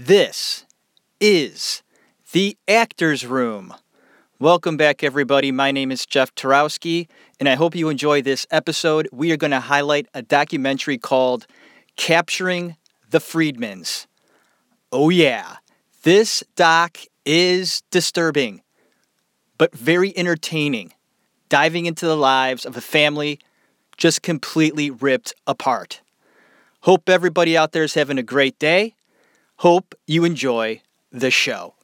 This is the Actors Room. Welcome back, everybody. My name is Jeff Tarowski, and I hope you enjoy this episode. We are going to highlight a documentary called Capturing the Friedmans. Oh, yeah, this doc is disturbing, but very entertaining, diving into the lives of a family just completely ripped apart. Hope everybody out there is having a great day. Hope you enjoy the show.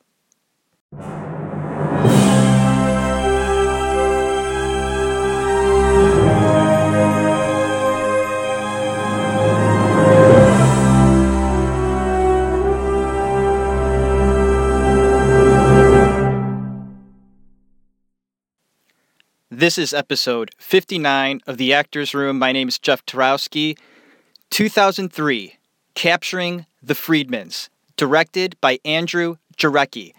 This is episode 59 of The Actors Room. My name is Jeff Tarowski. 2003, Capturing the Friedmans, directed by Andrew Jarecki.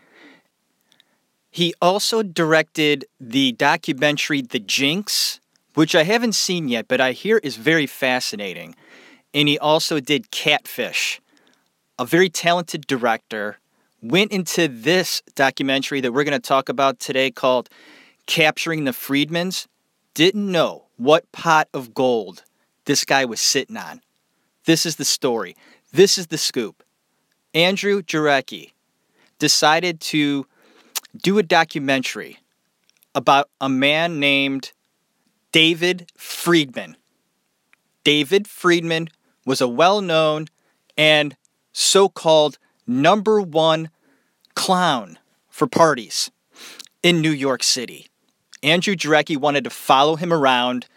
He also directed the documentary The Jinx, which I haven't seen yet, but I hear is very fascinating. And he also did Catfish, a very talented director. Went into this documentary that we're going to talk about today called Capturing the Friedmans. Didn't know what pot of gold this guy was sitting on. This is the story. This is the scoop. Andrew Jarecki decided to do a documentary about a man named David Friedman. David Friedman was a well known and so called number one clown for parties in New York City. Andrew Jarecki wanted to follow him around,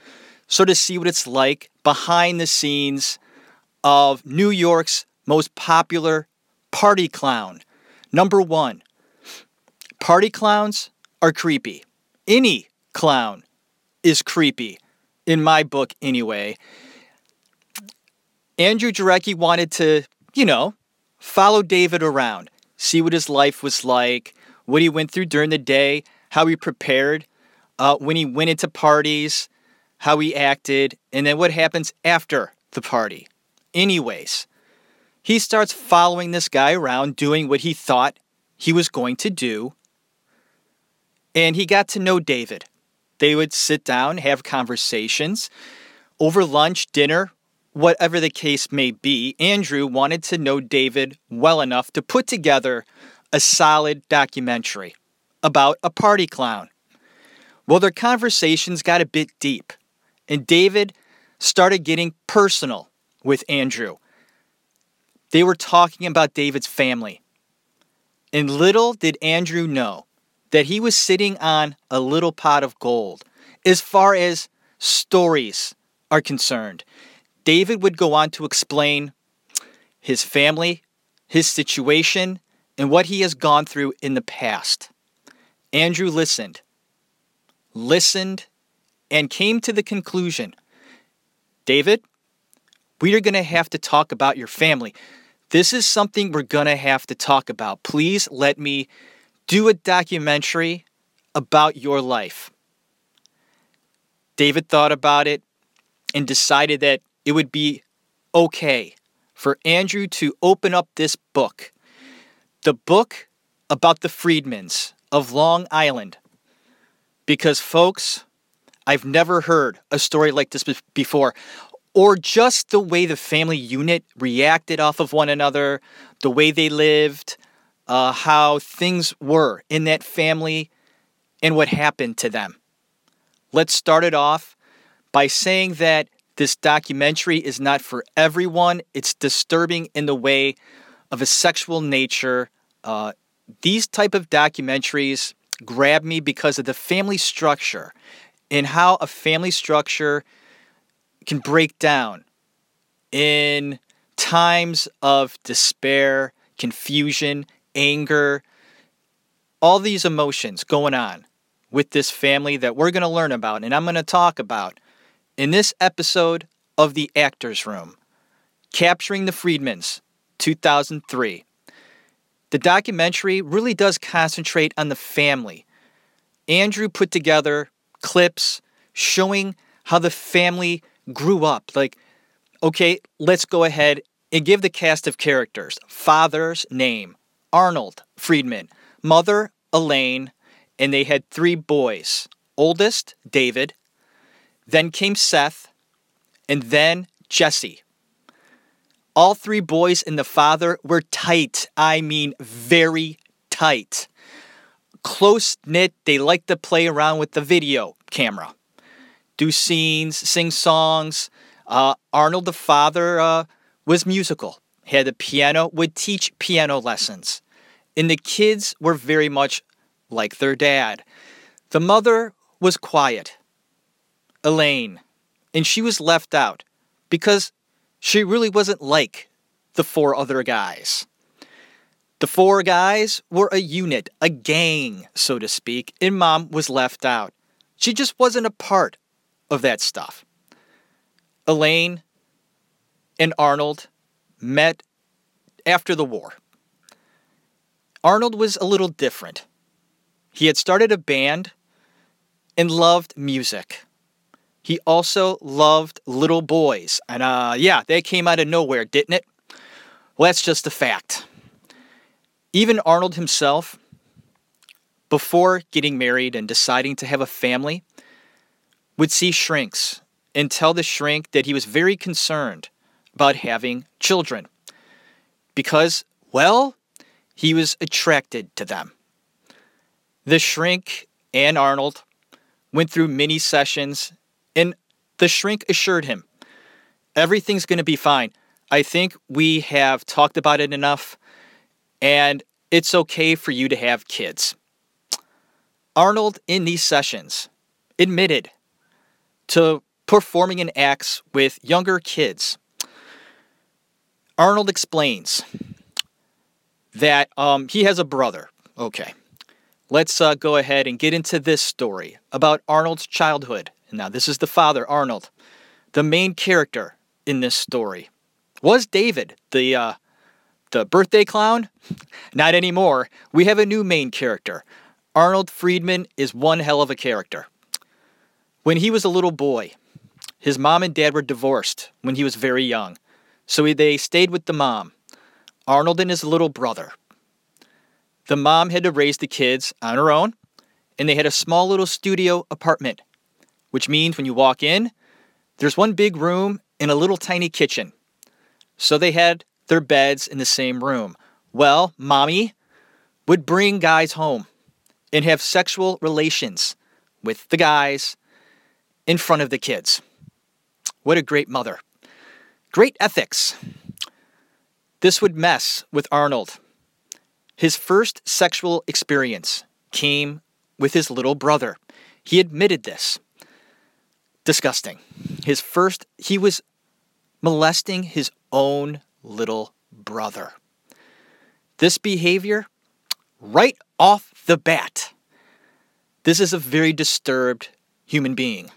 sort of see what it's like behind the scenes of New York's most popular party clown. Number one, party clowns are creepy. Any clown is creepy, in my book anyway. Andrew Jarecki wanted to, you know, follow David around, see what his life was like, what he went through during the day, how he prepared uh, when he went into parties, how he acted, and then what happens after the party. Anyways, he starts following this guy around doing what he thought he was going to do. And he got to know David. They would sit down, have conversations over lunch, dinner, whatever the case may be. Andrew wanted to know David well enough to put together a solid documentary about a party clown. Well, their conversations got a bit deep, and David started getting personal with Andrew. They were talking about David's family. And little did Andrew know that he was sitting on a little pot of gold as far as stories are concerned. David would go on to explain his family, his situation, and what he has gone through in the past. Andrew listened, listened, and came to the conclusion David, we are going to have to talk about your family. This is something we're going to have to talk about. Please let me do a documentary about your life. David thought about it and decided that it would be okay for Andrew to open up this book. The book about the Friedmans of Long Island. Because, folks, I've never heard a story like this before or just the way the family unit reacted off of one another, the way they lived, uh, how things were in that family, and what happened to them. Let's start it off by saying that this documentary is not for everyone. It's disturbing in the way of a sexual nature. Uh, these type of documentaries grab me because of the family structure and how a family structure can break down in times of despair, confusion, anger, all these emotions going on with this family that we're going to learn about and I'm going to talk about in this episode of The Actors Room Capturing the Friedmans, 2003. The documentary really does concentrate on the family. Andrew put together clips showing how the family grew up. Like, okay, let's go ahead and give the cast of characters father's name Arnold Friedman, mother Elaine, and they had three boys. Oldest, David, then came Seth, and then Jesse. All three boys and the father were tight. I mean, very tight. Close knit, they liked to play around with the video camera, do scenes, sing songs. Uh, Arnold, the father, uh, was musical, He had a piano, would teach piano lessons. And the kids were very much like their dad. The mother was quiet, Elaine, and she was left out because she really wasn't like the four other guys. The four guys were a unit, a gang, so to speak, and mom was left out. She just wasn't a part of that stuff. Elaine and Arnold met after the war. Arnold was a little different. He had started a band and loved music. He also loved little boys. And uh, yeah, they came out of nowhere, didn't it? Well, that's just a fact. Even Arnold himself, before getting married and deciding to have a family, would see shrinks and tell the shrink that he was very concerned about having children because, well, he was attracted to them. The shrink and Arnold went through many sessions, and the shrink assured him everything's going to be fine. I think we have talked about it enough, and it's okay for you to have kids. Arnold, in these sessions, admitted to performing in acts with younger kids. Arnold explains that um, he has a brother. Okay. Let's uh, go ahead and get into this story about Arnold's childhood. Now, this is the father, Arnold. The main character in this story was David, the uh, the birthday clown? Not anymore. We have a new main character. Arnold Friedman is one hell of a character. When he was a little boy, his mom and dad were divorced when he was very young, so they stayed with the mom, Arnold and his little brother. The mom had to raise the kids on her own, and they had a small little studio apartment, which means when you walk in, there's one big room and a little tiny kitchen. So they had their beds in the same room. Well, mommy would bring guys home and have sexual relations with the guys in front of the kids. What a great mother. Great ethics. This would mess with Arnold his first sexual experience came with his little brother. He admitted this. Disgusting. His first, he was molesting his own little brother. This behavior, right off the bat, this is a very disturbed human being.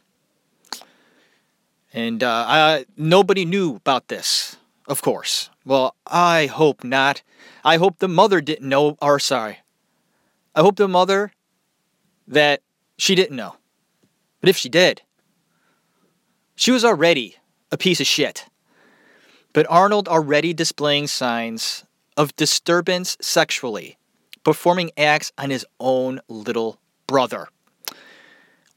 And uh, I, nobody knew about this, of course. Well, I hope not. I hope the mother didn't know, or sorry. I hope the mother that she didn't know. But if she did, she was already a piece of shit. But Arnold already displaying signs of disturbance sexually, performing acts on his own little brother.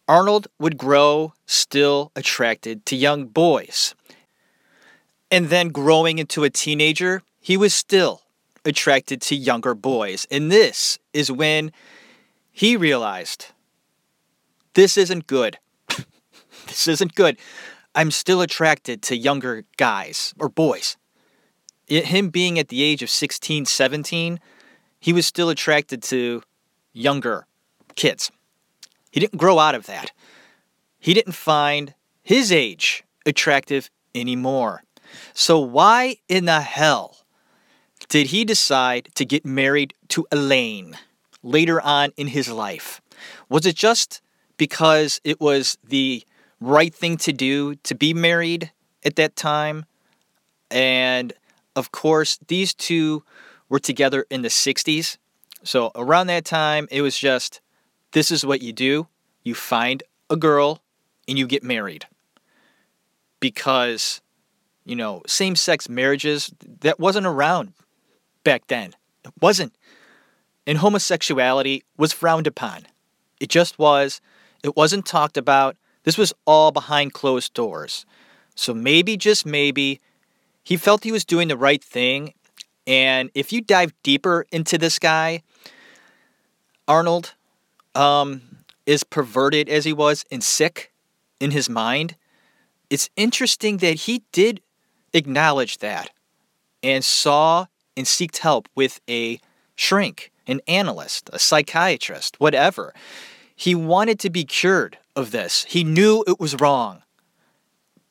Arnold would grow still attracted to young boys. And then growing into a teenager, he was still attracted to younger boys. And this is when he realized this isn't good. this isn't good. I'm still attracted to younger guys or boys. Him being at the age of 16, 17, he was still attracted to younger kids. He didn't grow out of that. He didn't find his age attractive anymore. So, why in the hell did he decide to get married to Elaine later on in his life? Was it just because it was the right thing to do to be married at that time? And of course, these two were together in the 60s. So around that time, it was just this is what you do you find a girl and you get married because you know, same sex marriages, that wasn't around back then. It wasn't. And homosexuality was frowned upon. It just was. It wasn't talked about. This was all behind closed doors. So maybe, just maybe, he felt he was doing the right thing. And if you dive deeper into this guy, Arnold um, is perverted as he was and sick in his mind. It's interesting that he did acknowledge that and saw and seeked help with a shrink, an analyst, a psychiatrist, whatever. He wanted to be cured of this. He knew it was wrong.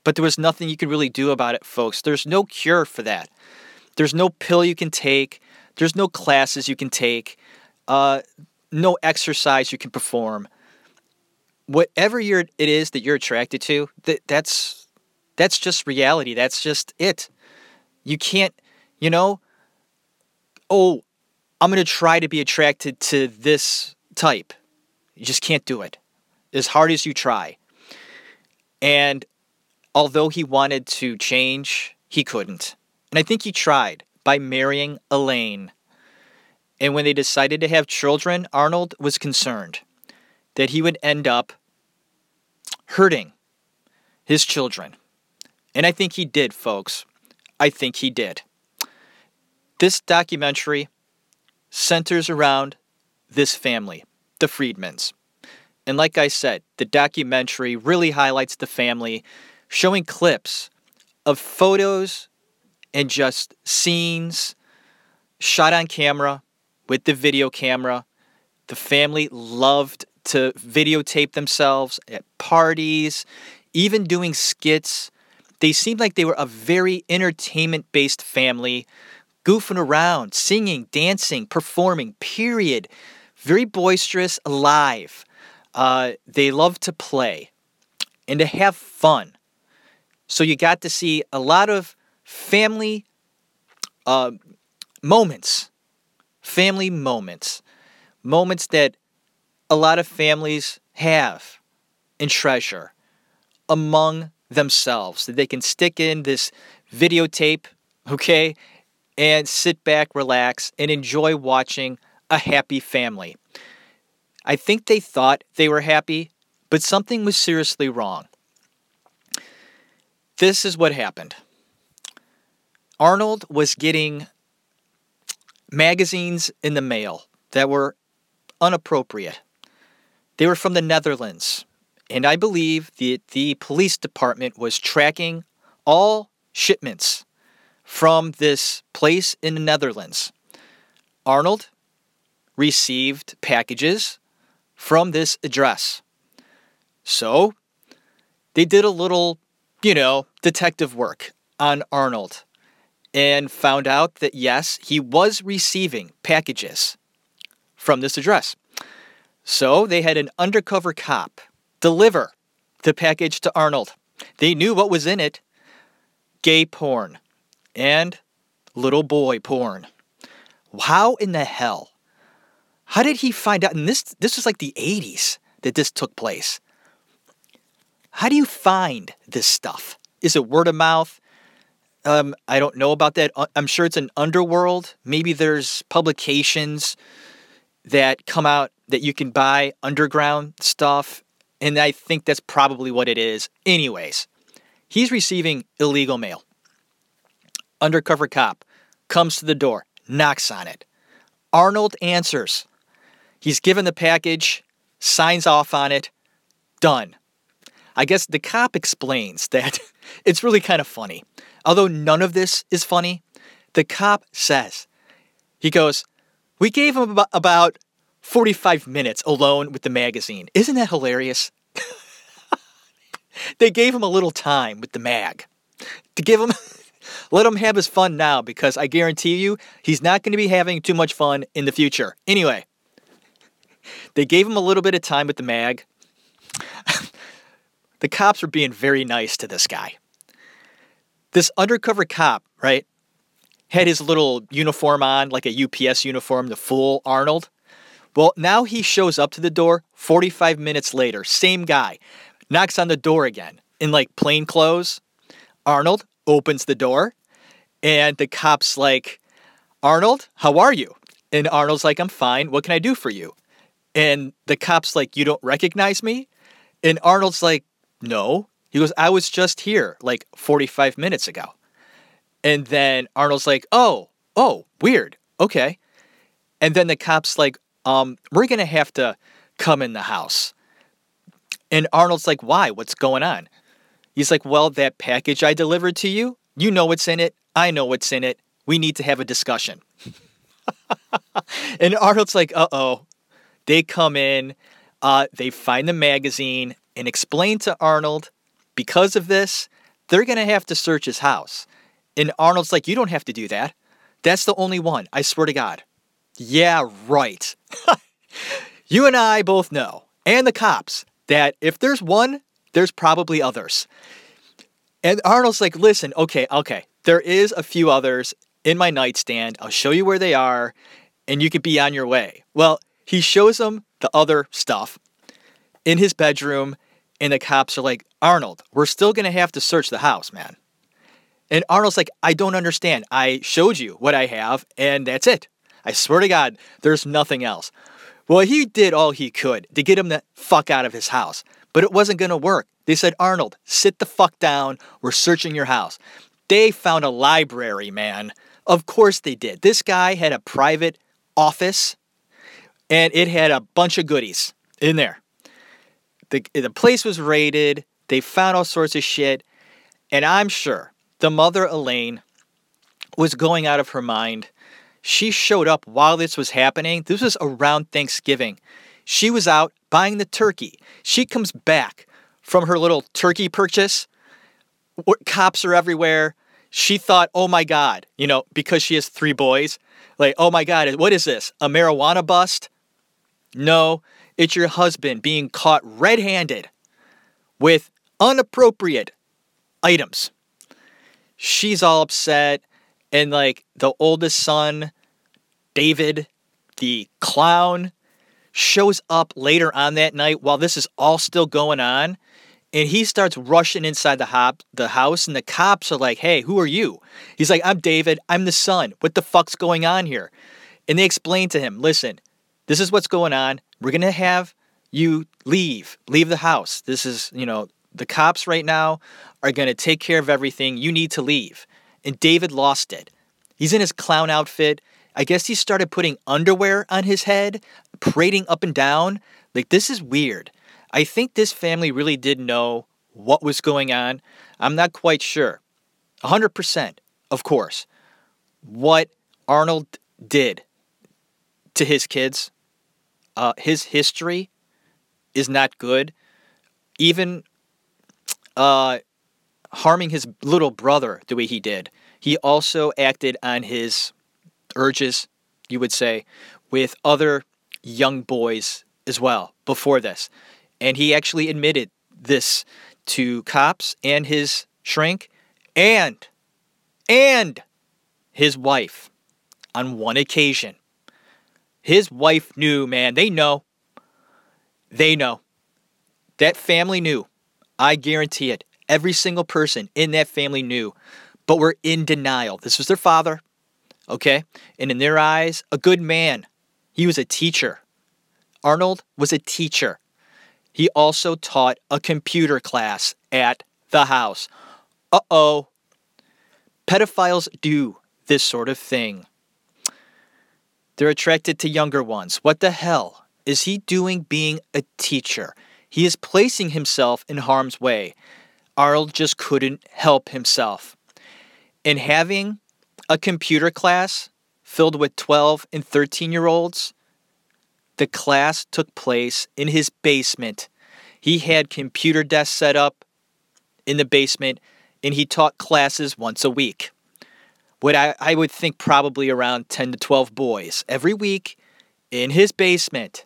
But there was nothing you could really do about it, folks. There's no cure for that. There's no pill you can take. There's no classes you can take. Uh, no exercise you can perform. Whatever you're, it is that you're attracted to, that that's that's just reality. That's just it. You can't, you know, oh, I'm going to try to be attracted to this type. You just can't do it as hard as you try. And although he wanted to change, he couldn't. And I think he tried by marrying Elaine. And when they decided to have children, Arnold was concerned that he would end up hurting his children. And I think he did, folks. I think he did. This documentary centers around this family, the Friedmans. And like I said, the documentary really highlights the family, showing clips of photos and just scenes shot on camera with the video camera. The family loved to videotape themselves at parties, even doing skits. They seemed like they were a very entertainment based family, goofing around, singing, dancing, performing, period. Very boisterous, alive. Uh, they loved to play and to have fun. So you got to see a lot of family uh, moments, family moments, moments that a lot of families have and treasure among themselves that they can stick in this videotape, okay, and sit back, relax, and enjoy watching a happy family. I think they thought they were happy, but something was seriously wrong. This is what happened. Arnold was getting magazines in the mail that were unappropriate. They were from the Netherlands, and I believe that the police department was tracking all shipments from this place in the Netherlands. Arnold received packages from this address. So they did a little, you know, detective work on Arnold and found out that yes, he was receiving packages from this address. So they had an undercover cop deliver the package to Arnold. They knew what was in it gay porn and little boy porn. How in the hell how did he find out? And this this was like the 80s that this took place. How do you find this stuff? Is it word of mouth? Um, I don't know about that. Uh, I'm sure it's an underworld. Maybe there's publications that come out that you can buy underground stuff. And I think that's probably what it is. Anyways, he's receiving illegal mail. Undercover cop comes to the door, knocks on it. Arnold answers. He's given the package, signs off on it, done. I guess the cop explains that it's really kind of funny. Although none of this is funny, the cop says, he goes, We gave him about 45 minutes alone with the magazine. Isn't that hilarious? they gave him a little time with the mag to give him, let him have his fun now because I guarantee you he's not going to be having too much fun in the future. Anyway, they gave him a little bit of time with the mag. the cops were being very nice to this guy. This undercover cop, right, had his little uniform on, like a UPS uniform to fool Arnold. Well, now he shows up to the door 45 minutes later, same guy, knocks on the door again in like plain clothes. Arnold opens the door, and the cop's like, Arnold, how are you? And Arnold's like, I'm fine. What can I do for you? And the cop's like, You don't recognize me? And Arnold's like, No. He goes, I was just here like 45 minutes ago. And then Arnold's like, Oh, oh, weird. Okay. And then the cop's like, um, we're gonna have to come in the house. And Arnold's like, why? What's going on? He's like, well, that package I delivered to you, you know what's in it. I know what's in it. We need to have a discussion. and Arnold's like, uh oh. They come in, uh, they find the magazine and explain to Arnold, because of this, they're going to have to search his house. And Arnold's like, you don't have to do that. That's the only one. I swear to God. Yeah, right. you and I both know, and the cops, that if there's one, there's probably others. And Arnold's like, listen, okay, okay, there is a few others in my nightstand. I'll show you where they are, and you could be on your way. Well, he shows him the other stuff in his bedroom, and the cops are like, Arnold, we're still gonna have to search the house, man. And Arnold's like, I don't understand. I showed you what I have, and that's it. I swear to God, there's nothing else. Well, he did all he could to get him the fuck out of his house, but it wasn't gonna work. They said, Arnold, sit the fuck down. We're searching your house. They found a library, man. Of course they did. This guy had a private office and it had a bunch of goodies in there. The, the place was raided. They found all sorts of shit. And I'm sure the mother, Elaine, was going out of her mind. She showed up while this was happening. This was around Thanksgiving. She was out buying the turkey. She comes back from her little turkey purchase. Cops are everywhere. She thought, oh my God, you know, because she has three boys, like, oh my God, what is this? A marijuana bust? No, it's your husband being caught red handed with unappropriate items. She's all upset. And like the oldest son, David, the clown, shows up later on that night while this is all still going on. And he starts rushing inside the hop the house, and the cops are like, Hey, who are you? He's like, I'm David, I'm the son. What the fuck's going on here? And they explain to him, listen, this is what's going on. We're gonna have you leave, leave the house. This is, you know, the cops right now are gonna take care of everything. You need to leave. And David lost it. He's in his clown outfit. I guess he started putting underwear on his head, parading up and down. Like, this is weird. I think this family really did know what was going on. I'm not quite sure. 100%, of course. What Arnold did to his kids, uh, his history is not good. Even uh, harming his little brother the way he did, he also acted on his urges, you would say, with other young boys as well before this. And he actually admitted this to cops and his shrink and and his wife on one occasion. His wife knew, man. They know. They know. That family knew. I guarantee it. Every single person in that family knew, but were in denial. This was their father, okay? And in their eyes, a good man. He was a teacher. Arnold was a teacher. He also taught a computer class at the house. Uh oh. Pedophiles do this sort of thing. They're attracted to younger ones. What the hell is he doing being a teacher? He is placing himself in harm's way. Arnold just couldn't help himself. And having a computer class filled with 12 and 13 year olds the class took place in his basement. He had computer desks set up in the basement and he taught classes once a week. What I, I would think probably around 10 to 12 boys every week in his basement.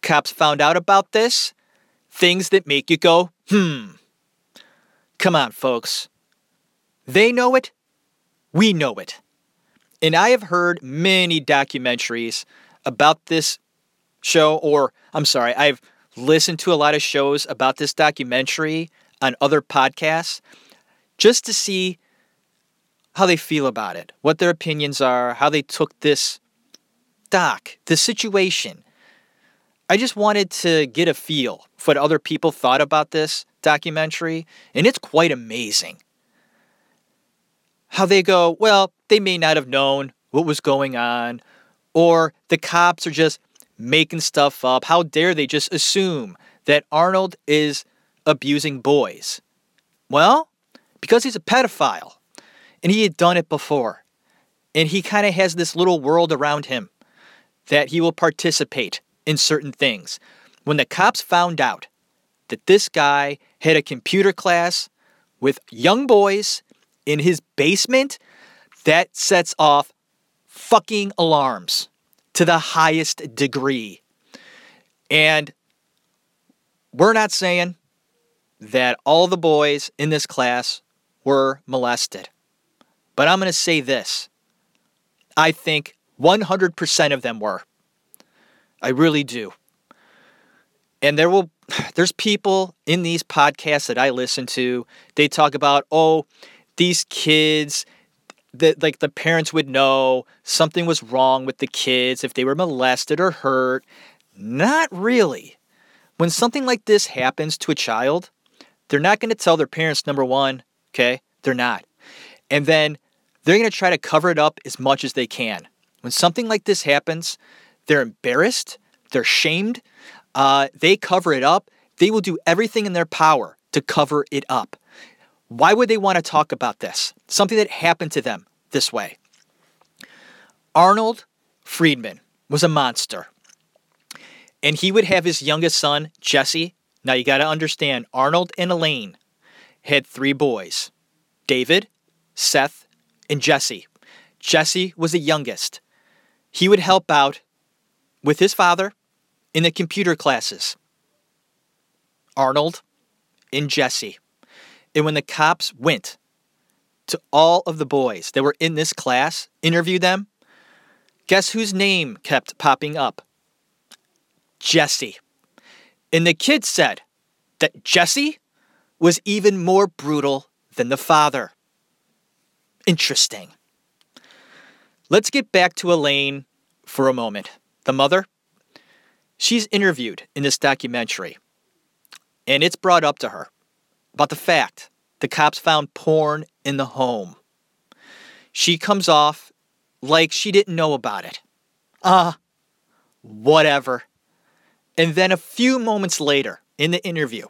Cops found out about this. Things that make you go, hmm. Come on, folks. They know it. We know it. And I have heard many documentaries about this show, or I'm sorry, I've listened to a lot of shows about this documentary on other podcasts just to see how they feel about it, what their opinions are, how they took this doc, the situation. I just wanted to get a feel for what other people thought about this documentary, and it's quite amazing. How they go, well, they may not have known what was going on, or the cops are just making stuff up. How dare they just assume that Arnold is abusing boys? Well, because he's a pedophile and he had done it before. And he kind of has this little world around him that he will participate in certain things. When the cops found out that this guy had a computer class with young boys in his basement, that sets off fucking alarms to the highest degree. And we're not saying that all the boys in this class were molested. But I'm going to say this I think 100% of them were. I really do. And there will there's people in these podcasts that I listen to, they talk about, "Oh, these kids that like the parents would know something was wrong with the kids if they were molested or hurt." Not really. When something like this happens to a child, they're not going to tell their parents number 1, okay? They're not. And then they're going to try to cover it up as much as they can. When something like this happens, they're embarrassed, they're shamed, uh, they cover it up. They will do everything in their power to cover it up. Why would they want to talk about this? Something that happened to them this way. Arnold Friedman was a monster. And he would have his youngest son, Jesse. Now you got to understand, Arnold and Elaine had three boys David, Seth, and Jesse. Jesse was the youngest. He would help out with his father in the computer classes. Arnold and Jesse. And when the cops went to all of the boys that were in this class, interviewed them, guess whose name kept popping up? Jesse. And the kids said that Jesse was even more brutal than the father. Interesting. Let's get back to Elaine for a moment. The mother, she's interviewed in this documentary, and it's brought up to her about the fact the cops found porn in the home. She comes off like she didn't know about it. Ah, uh, whatever. And then a few moments later in the interview,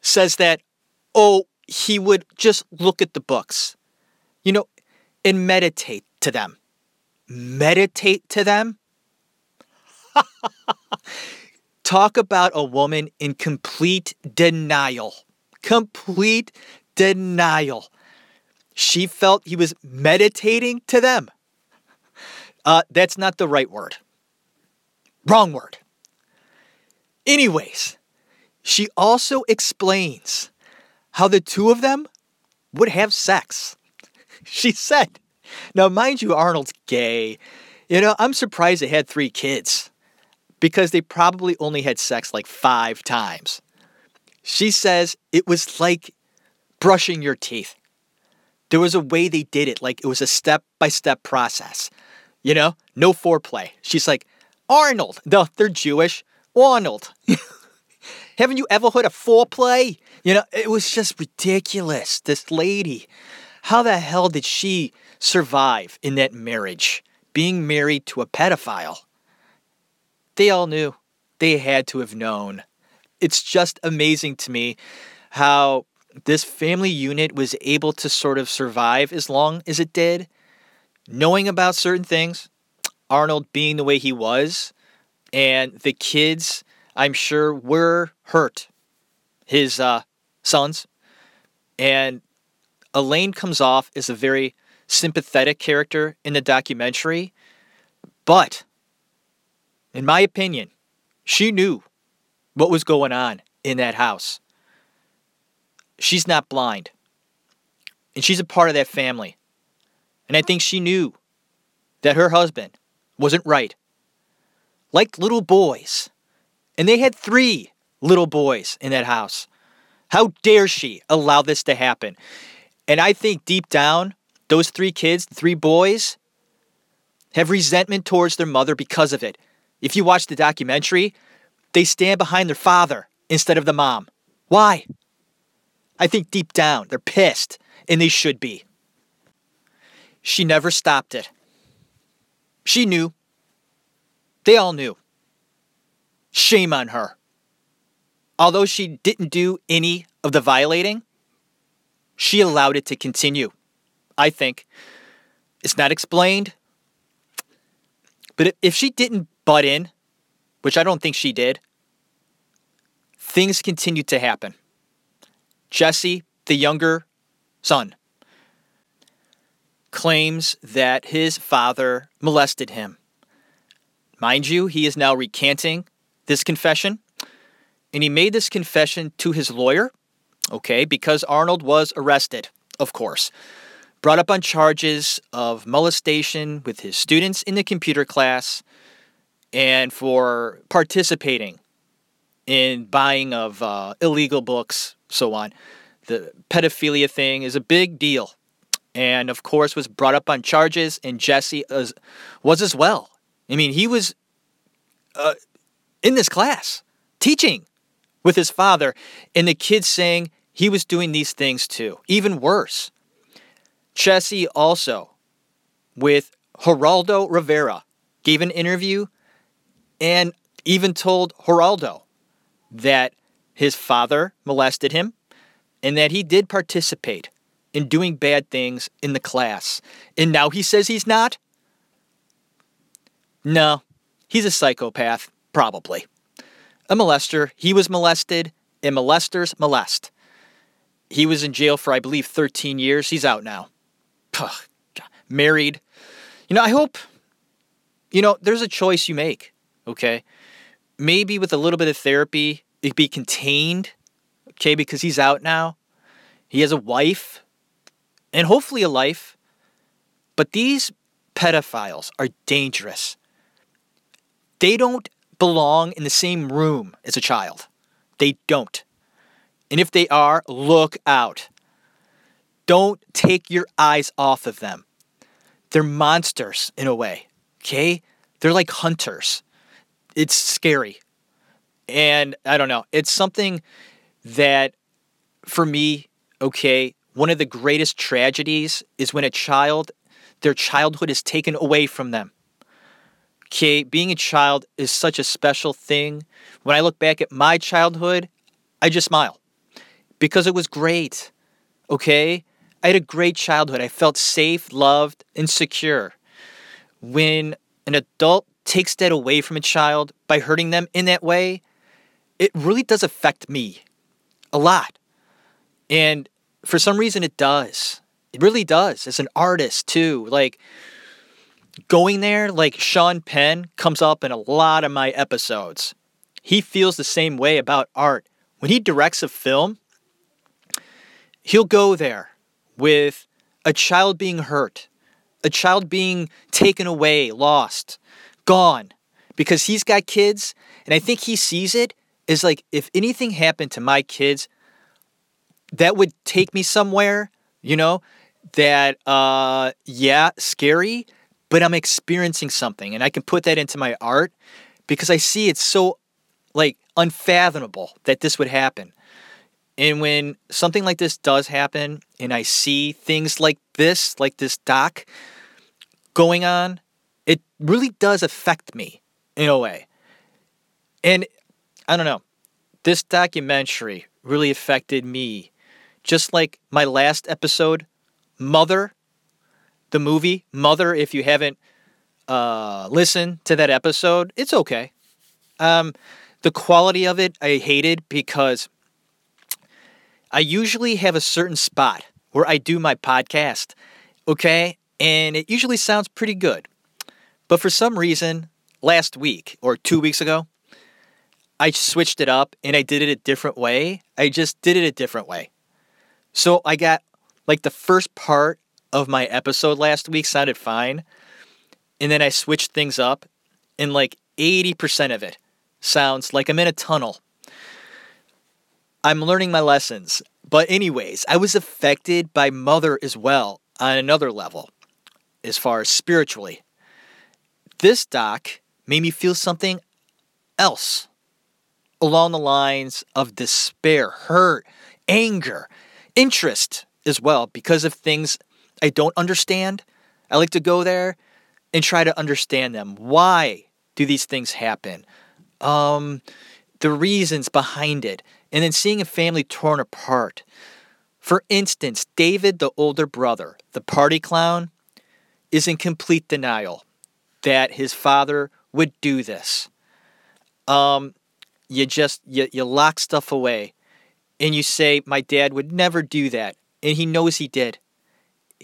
says that, oh, he would just look at the books, you know, and meditate to them. Meditate to them? Talk about a woman in complete denial. Complete denial. She felt he was meditating to them. Uh, that's not the right word. Wrong word. Anyways, she also explains how the two of them would have sex. she said, now, mind you, Arnold's gay. You know, I'm surprised they had three kids because they probably only had sex like five times. She says it was like brushing your teeth. There was a way they did it, like it was a step by step process. You know, no foreplay. She's like, Arnold. No, they're Jewish. Arnold. Haven't you ever heard of foreplay? You know, it was just ridiculous. This lady, how the hell did she survive in that marriage, being married to a pedophile? They all knew. They had to have known. It's just amazing to me how this family unit was able to sort of survive as long as it did, knowing about certain things, Arnold being the way he was, and the kids I'm sure were hurt, his uh, sons. And Elaine comes off as a very sympathetic character in the documentary. But, in my opinion, she knew what was going on in that house. She's not blind. And she's a part of that family. And I think she knew that her husband wasn't right. Like little boys, and they had three little boys in that house. How dare she allow this to happen? And I think deep down, those three kids, three boys, have resentment towards their mother because of it. If you watch the documentary, they stand behind their father instead of the mom. Why? I think deep down they're pissed, and they should be. She never stopped it. She knew. They all knew. Shame on her. Although she didn't do any of the violating, she allowed it to continue. I think. It's not explained. But if she didn't butt in, which I don't think she did, things continued to happen. Jesse, the younger son, claims that his father molested him. Mind you, he is now recanting this confession. And he made this confession to his lawyer, okay, because Arnold was arrested, of course. Brought up on charges of molestation with his students in the computer class and for participating in buying of uh, illegal books, so on. The pedophilia thing is a big deal. And of course, was brought up on charges, and Jesse was, was as well. I mean, he was uh, in this class teaching with his father, and the kids saying he was doing these things too. Even worse, Jesse also, with Geraldo Rivera, gave an interview and even told Geraldo that his father molested him and that he did participate in doing bad things in the class. And now he says he's not? No, he's a psychopath, probably. A molester. He was molested, and molesters molest. He was in jail for, I believe, 13 years. He's out now. Married. You know, I hope, you know, there's a choice you make, okay? Maybe with a little bit of therapy, it'd be contained, okay, because he's out now. He has a wife and hopefully a life. But these pedophiles are dangerous. They don't belong in the same room as a child. They don't. And if they are, look out. Don't take your eyes off of them. They're monsters in a way, okay? They're like hunters. It's scary. And I don't know, it's something that for me, okay, one of the greatest tragedies is when a child, their childhood is taken away from them. Okay, being a child is such a special thing. When I look back at my childhood, I just smile because it was great. Okay? I had a great childhood. I felt safe, loved, and secure. When an adult takes that away from a child by hurting them in that way, it really does affect me a lot. And for some reason, it does. It really does. As an artist, too. Like, going there, like Sean Penn comes up in a lot of my episodes. He feels the same way about art. When he directs a film, he'll go there with a child being hurt, a child being taken away, lost, gone, because he's got kids. And I think he sees it as like, if anything happened to my kids, that would take me somewhere, you know, that, uh, yeah, scary, but I'm experiencing something and I can put that into my art because I see it's so like unfathomable that this would happen. And when something like this does happen and I see things like this, like this doc going on, it really does affect me in a way. And I don't know, this documentary really affected me. Just like my last episode, Mother, the movie Mother, if you haven't uh, listened to that episode, it's okay. Um, the quality of it I hated because I usually have a certain spot where I do my podcast, okay? And it usually sounds pretty good. But for some reason, last week or two weeks ago, I switched it up and I did it a different way. I just did it a different way. So I got like the first part of my episode last week sounded fine. And then I switched things up, and like 80% of it sounds like I'm in a tunnel. I'm learning my lessons. But, anyways, I was affected by Mother as well on another level, as far as spiritually. This doc made me feel something else along the lines of despair, hurt, anger, interest as well, because of things I don't understand. I like to go there and try to understand them. Why do these things happen? Um, the reasons behind it, and then seeing a family torn apart. For instance, David, the older brother, the party clown, is in complete denial that his father would do this. Um, you just you, you lock stuff away and you say my dad would never do that and he knows he did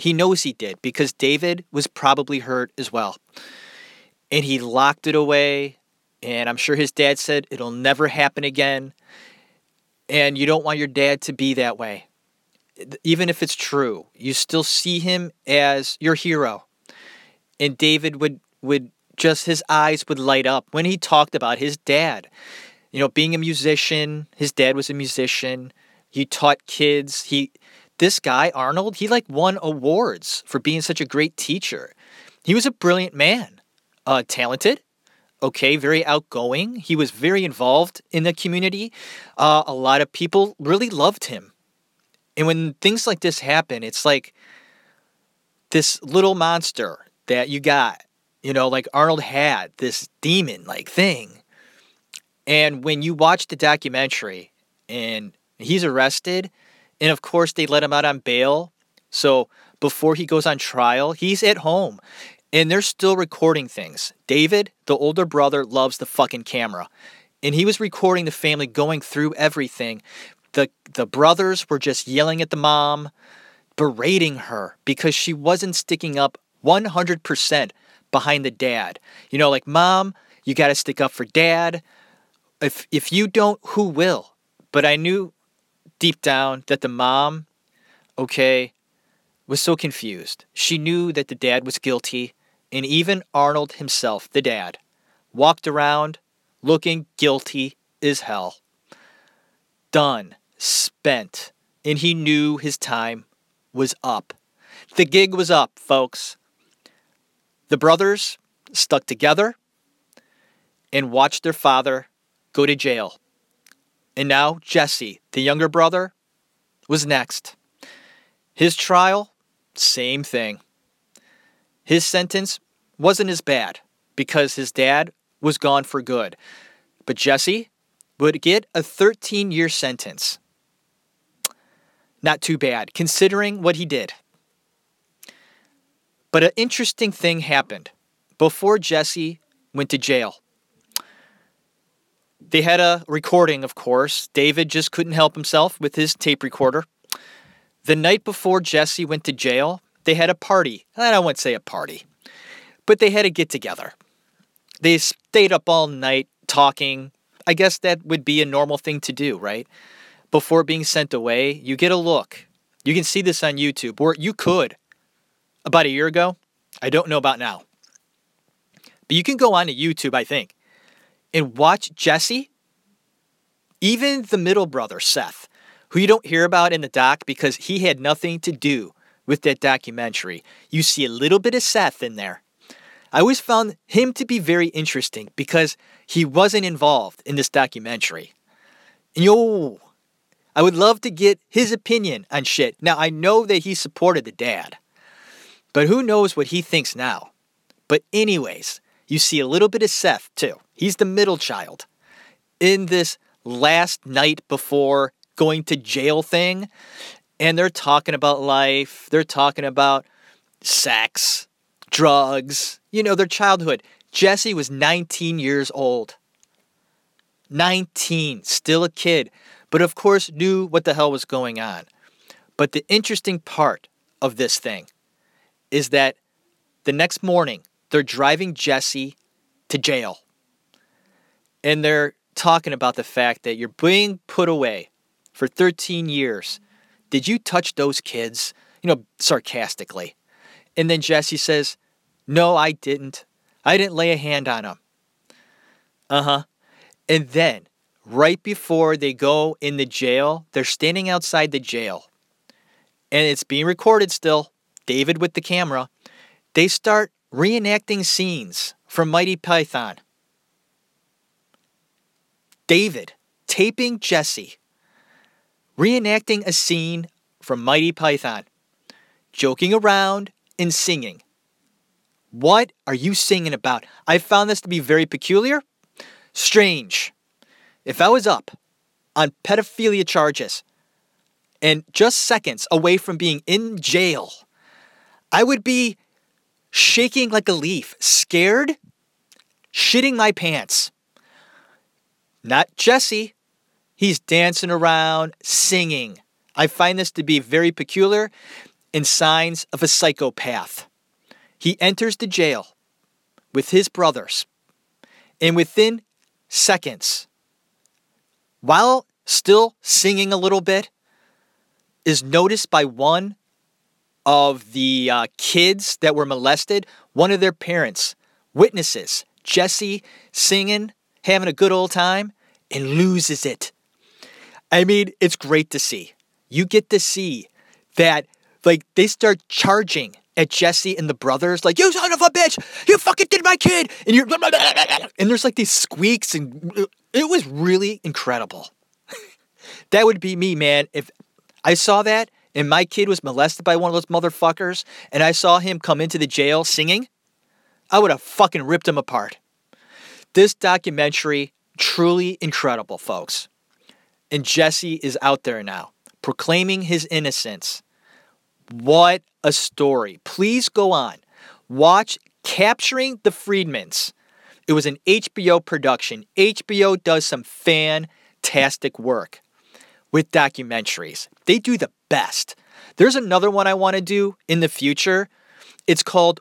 he knows he did because david was probably hurt as well. And he locked it away and i'm sure his dad said it'll never happen again. And you don't want your dad to be that way. Even if it's true you still see him as your hero. And david would would just his eyes would light up when he talked about his dad. You know, being a musician, his dad was a musician. He taught kids. He this guy Arnold, he like won awards for being such a great teacher. He was a brilliant man, uh, talented, okay, very outgoing. He was very involved in the community. Uh, a lot of people really loved him. And when things like this happen, it's like this little monster that you got, you know, like Arnold had this demon like thing and when you watch the documentary and he's arrested, and of course they let him out on bail. So before he goes on trial, he's at home and they're still recording things. David, the older brother, loves the fucking camera. And he was recording the family going through everything. The the brothers were just yelling at the mom, berating her because she wasn't sticking up 100% behind the dad. You know, like, "Mom, you got to stick up for dad." if if you don't, who will? But I knew deep down that the mom, okay, was so confused. She knew that the dad was guilty, and even Arnold himself, the dad, walked around looking guilty as hell. Done, spent, and he knew his time was up. The gig was up, folks. The brothers stuck together and watched their father go to jail. And now Jesse, the younger brother, was next. His trial, same thing. His sentence wasn't as bad because his dad was gone for good. But Jesse would get a 13 year sentence. Not too bad, considering what he did. But an interesting thing happened before Jesse went to jail. They had a recording, of course. David just couldn't help himself with his tape recorder. The night before Jesse went to jail, they had a party. I don't want to say a party, but they had a get together. They stayed up all night talking. I guess that would be a normal thing to do, right? Before being sent away, you get a look. You can see this on YouTube, or you could about a year ago. I don't know about now. But you can go on to YouTube, I think, and watch Jesse, even the middle brother, Seth, who you don't hear about in the doc because he had nothing to do with that documentary. You see a little bit of Seth in there. I always found him to be very interesting because he wasn't involved in this documentary. Yo, I would love to get his opinion on shit. Now, I know that he supported the dad, but who knows what he thinks now. But, anyways, you see a little bit of Seth too. He's the middle child. In this last night before going to jail thing, and they're talking about life, they're talking about sex, drugs, you know, their childhood. Jesse was 19 years old. 19, still a kid, but of course knew what the hell was going on. But the interesting part of this thing is that the next morning, they're driving Jesse to jail. And they're talking about the fact that you're being put away for 13 years. Did you touch those kids? You know, sarcastically. And then Jesse says, No, I didn't. I didn't lay a hand on them. Uh huh. And then, right before they go in the jail, they're standing outside the jail. And it's being recorded still. David with the camera. They start reenacting scenes from Monty Python. David taping Jesse, reenacting a scene from Monty Python, joking around and singing. What are you singing about? I found this to be very peculiar, strange. If I was up on pedophilia charges and just seconds away from being in jail, I would be shaking like a leaf, scared, shitting my pants. Not Jesse. He's dancing around, singing. I find this to be very peculiar and signs of a psychopath. He enters the jail with his brothers, and within seconds, while still singing a little bit, is noticed by one of the uh, kids that were molested, one of their parents, witnesses Jesse singing, having a good old time, and loses it. I mean, it's great to see. You get to see that, like, they start charging at Jesse and the brothers, like, you son of a bitch, you fucking did my kid. And you're, and there's like these squeaks, and it was really incredible. that would be me, man. If I saw that and my kid was molested by one of those motherfuckers and I saw him come into the jail singing, I would have fucking ripped him apart. This documentary, truly incredible, folks. And Jesse is out there now, proclaiming his innocence. What a story. Please go on. Watch Capturing the Friedmans. It was an HBO production. HBO does some fantastic work with documentaries. They do the best. There's another one I want to do in the future. It's called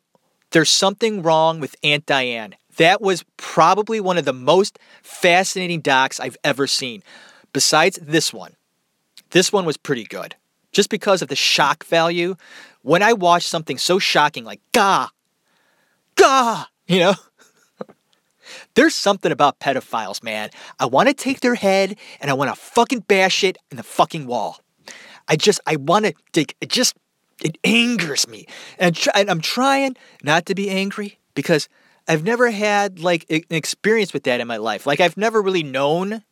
There's Something Wrong with Aunt Diane. That was probably one of the most fascinating docs I've ever seen. Besides this one, this one was pretty good. Just because of the shock value. When I watch something so shocking like, gah, gah, you know, there's something about pedophiles, man. I want to take their head and I want to fucking bash it in the fucking wall. I just, I want to take, it just, it angers me. And, and I'm trying not to be angry because I've never had like an experience with that in my life. Like I've never really known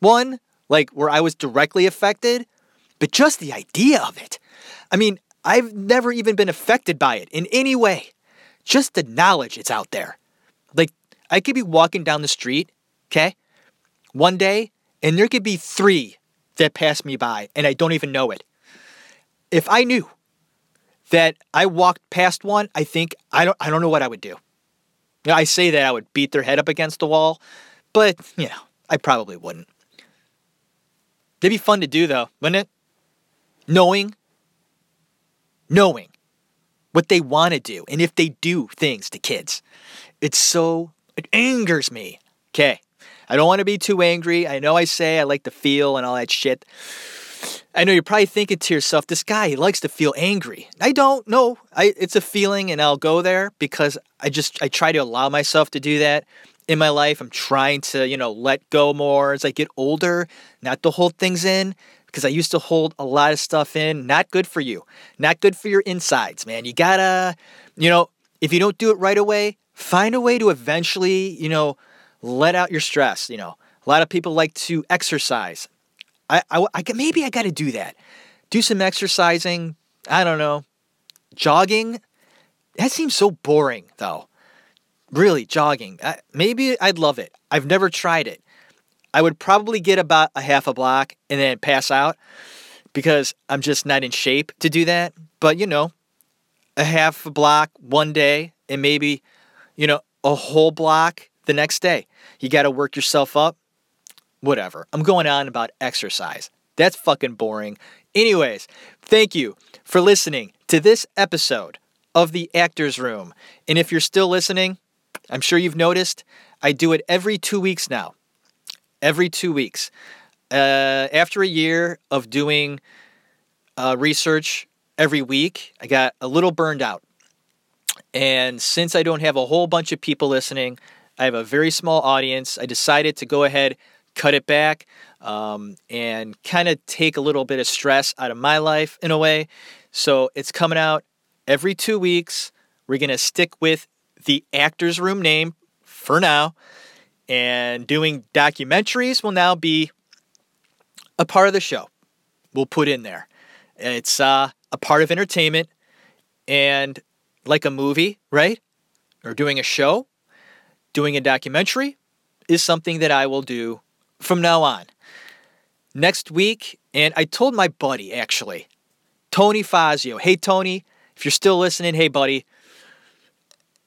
one, like where I was directly affected, but just the idea of it. I mean, I've never even been affected by it in any way. Just the knowledge it's out there. Like I could be walking down the street, okay, one day, and there could be three that pass me by, and I don't even know it. If I knew that I walked past one, I think I don't I don't know what I would do. I say that I would beat their head up against the wall, but you know, I probably wouldn't. It'd be fun to do though, wouldn't it? Knowing, knowing what they want to do, and if they do things to kids, it's so it angers me. Okay. I don't want to be too angry. I know I say I like to feel and all that shit. I know you're probably thinking to yourself, this guy, he likes to feel angry. I don't know. I it's a feeling and I'll go there because I just I try to allow myself to do that in my life. I'm trying to, you know, let go more as I get older, not to hold things in because I used to hold a lot of stuff in. Not good for you. Not good for your insides, man. You gotta, you know, if you don't do it right away, find a way to eventually, you know, let out your stress. You know, a lot of people like to exercise. I, I, I maybe I got to do that. Do some exercising. I don't know. Jogging. That seems so boring, though. Really, jogging. maybe I'd love it. I've never tried it. I would probably get about a half a block and then pass out because I'm just not in shape to do that. But you know, a half a block one day and maybe you know, a whole block the next day. You got to work yourself up. Whatever. I'm going on about exercise. That's fucking boring. Anyways, thank you for listening to this episode of The Actors Room. And if you're still listening, I'm sure you've noticed I do it every two weeks now. Every two weeks. Uh, after a year of doing uh, research every week, I got a little burned out. And since I don't have a whole bunch of people listening, I have a very small audience. I decided to go ahead cut it back, um, and kind of take a little bit of stress out of my life in a way. So it's coming out every two weeks. We're going to stick with the actor's room name for now. And doing documentaries will now be a part of the show. We'll put in there. It's uh, a part of entertainment and like a movie, right? Or doing a show, doing a documentary is something that I will do from now on. Next week, and I told my buddy actually, Tony Fazio. Hey, Tony, if you're still listening, hey, buddy.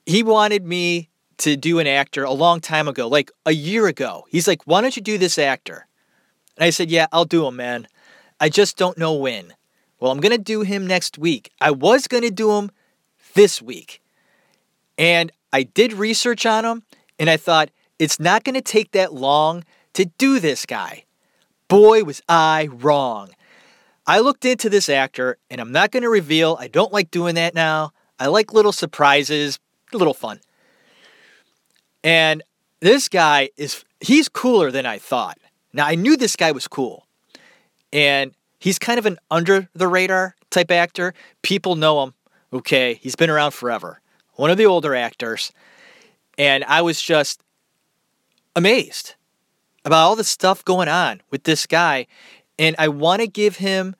He wanted me to do an actor a long time ago, like a year ago. He's like, why don't you do this actor? And I said, yeah, I'll do him, man. I just don't know when. Well, I'm going to do him next week. I was going to do him this week. And I did research on him, and I thought, it's not going to take that long to do this guy. Boy, was I wrong. I looked into this actor, and I'm not going to reveal. I don't like doing that now. I like little surprises, a little fun. And this guy is, he's cooler than I thought. Now, I knew this guy was cool. And he's kind of an under the radar type actor. People know him. Okay. He's been around forever. One of the older actors. And I was just amazed about all the stuff going on with this guy. And I want to give him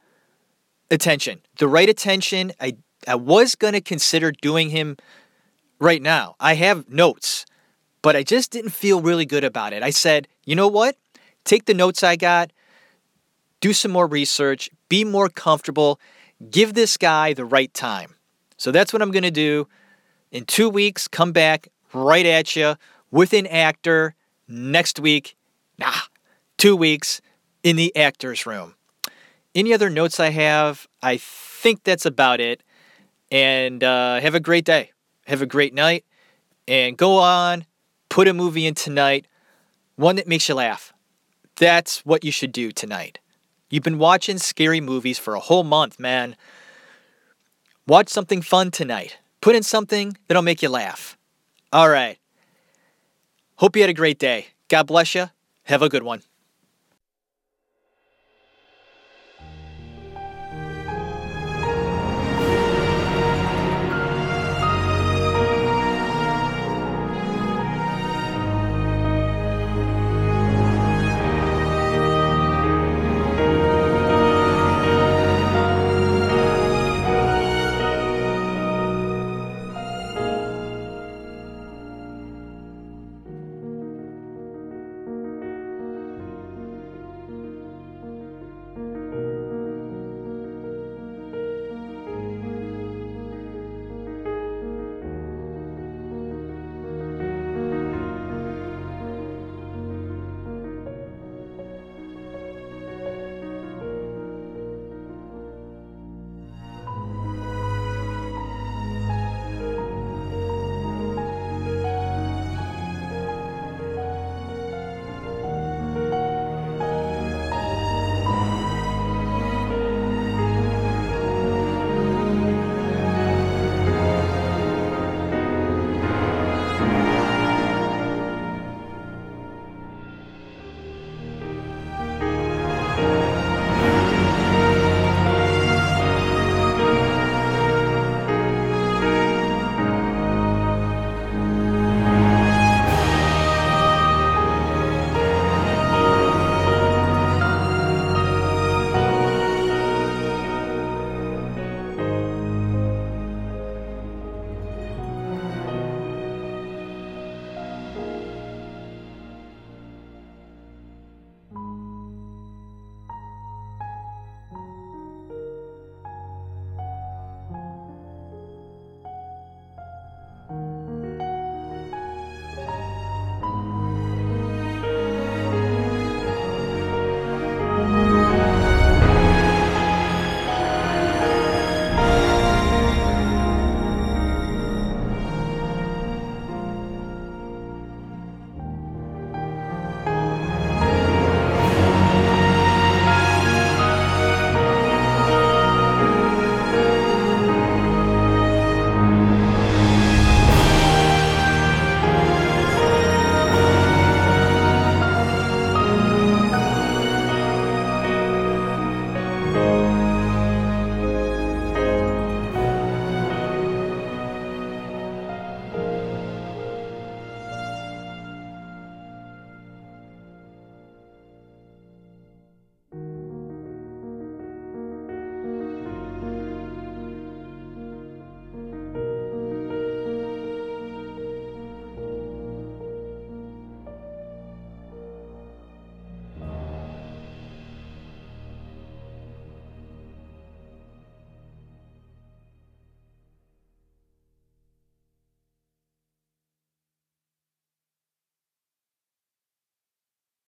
attention, the right attention. I, I was going to consider doing him right now. I have notes, but I just didn't feel really good about it. I said, you know what? Take the notes I got, do some more research, be more comfortable, give this guy the right time. So that's what I'm going to do. In two weeks, come back right at you with an actor next week. Nah, two weeks in the actor's room. Any other notes I have? I think that's about it. And uh, have a great day. Have a great night. And go on, put a movie in tonight, one that makes you laugh. That's what you should do tonight. You've been watching scary movies for a whole month, man. Watch something fun tonight. Put in something that'll make you laugh. All right. Hope you had a great day. God bless you. Have a good one.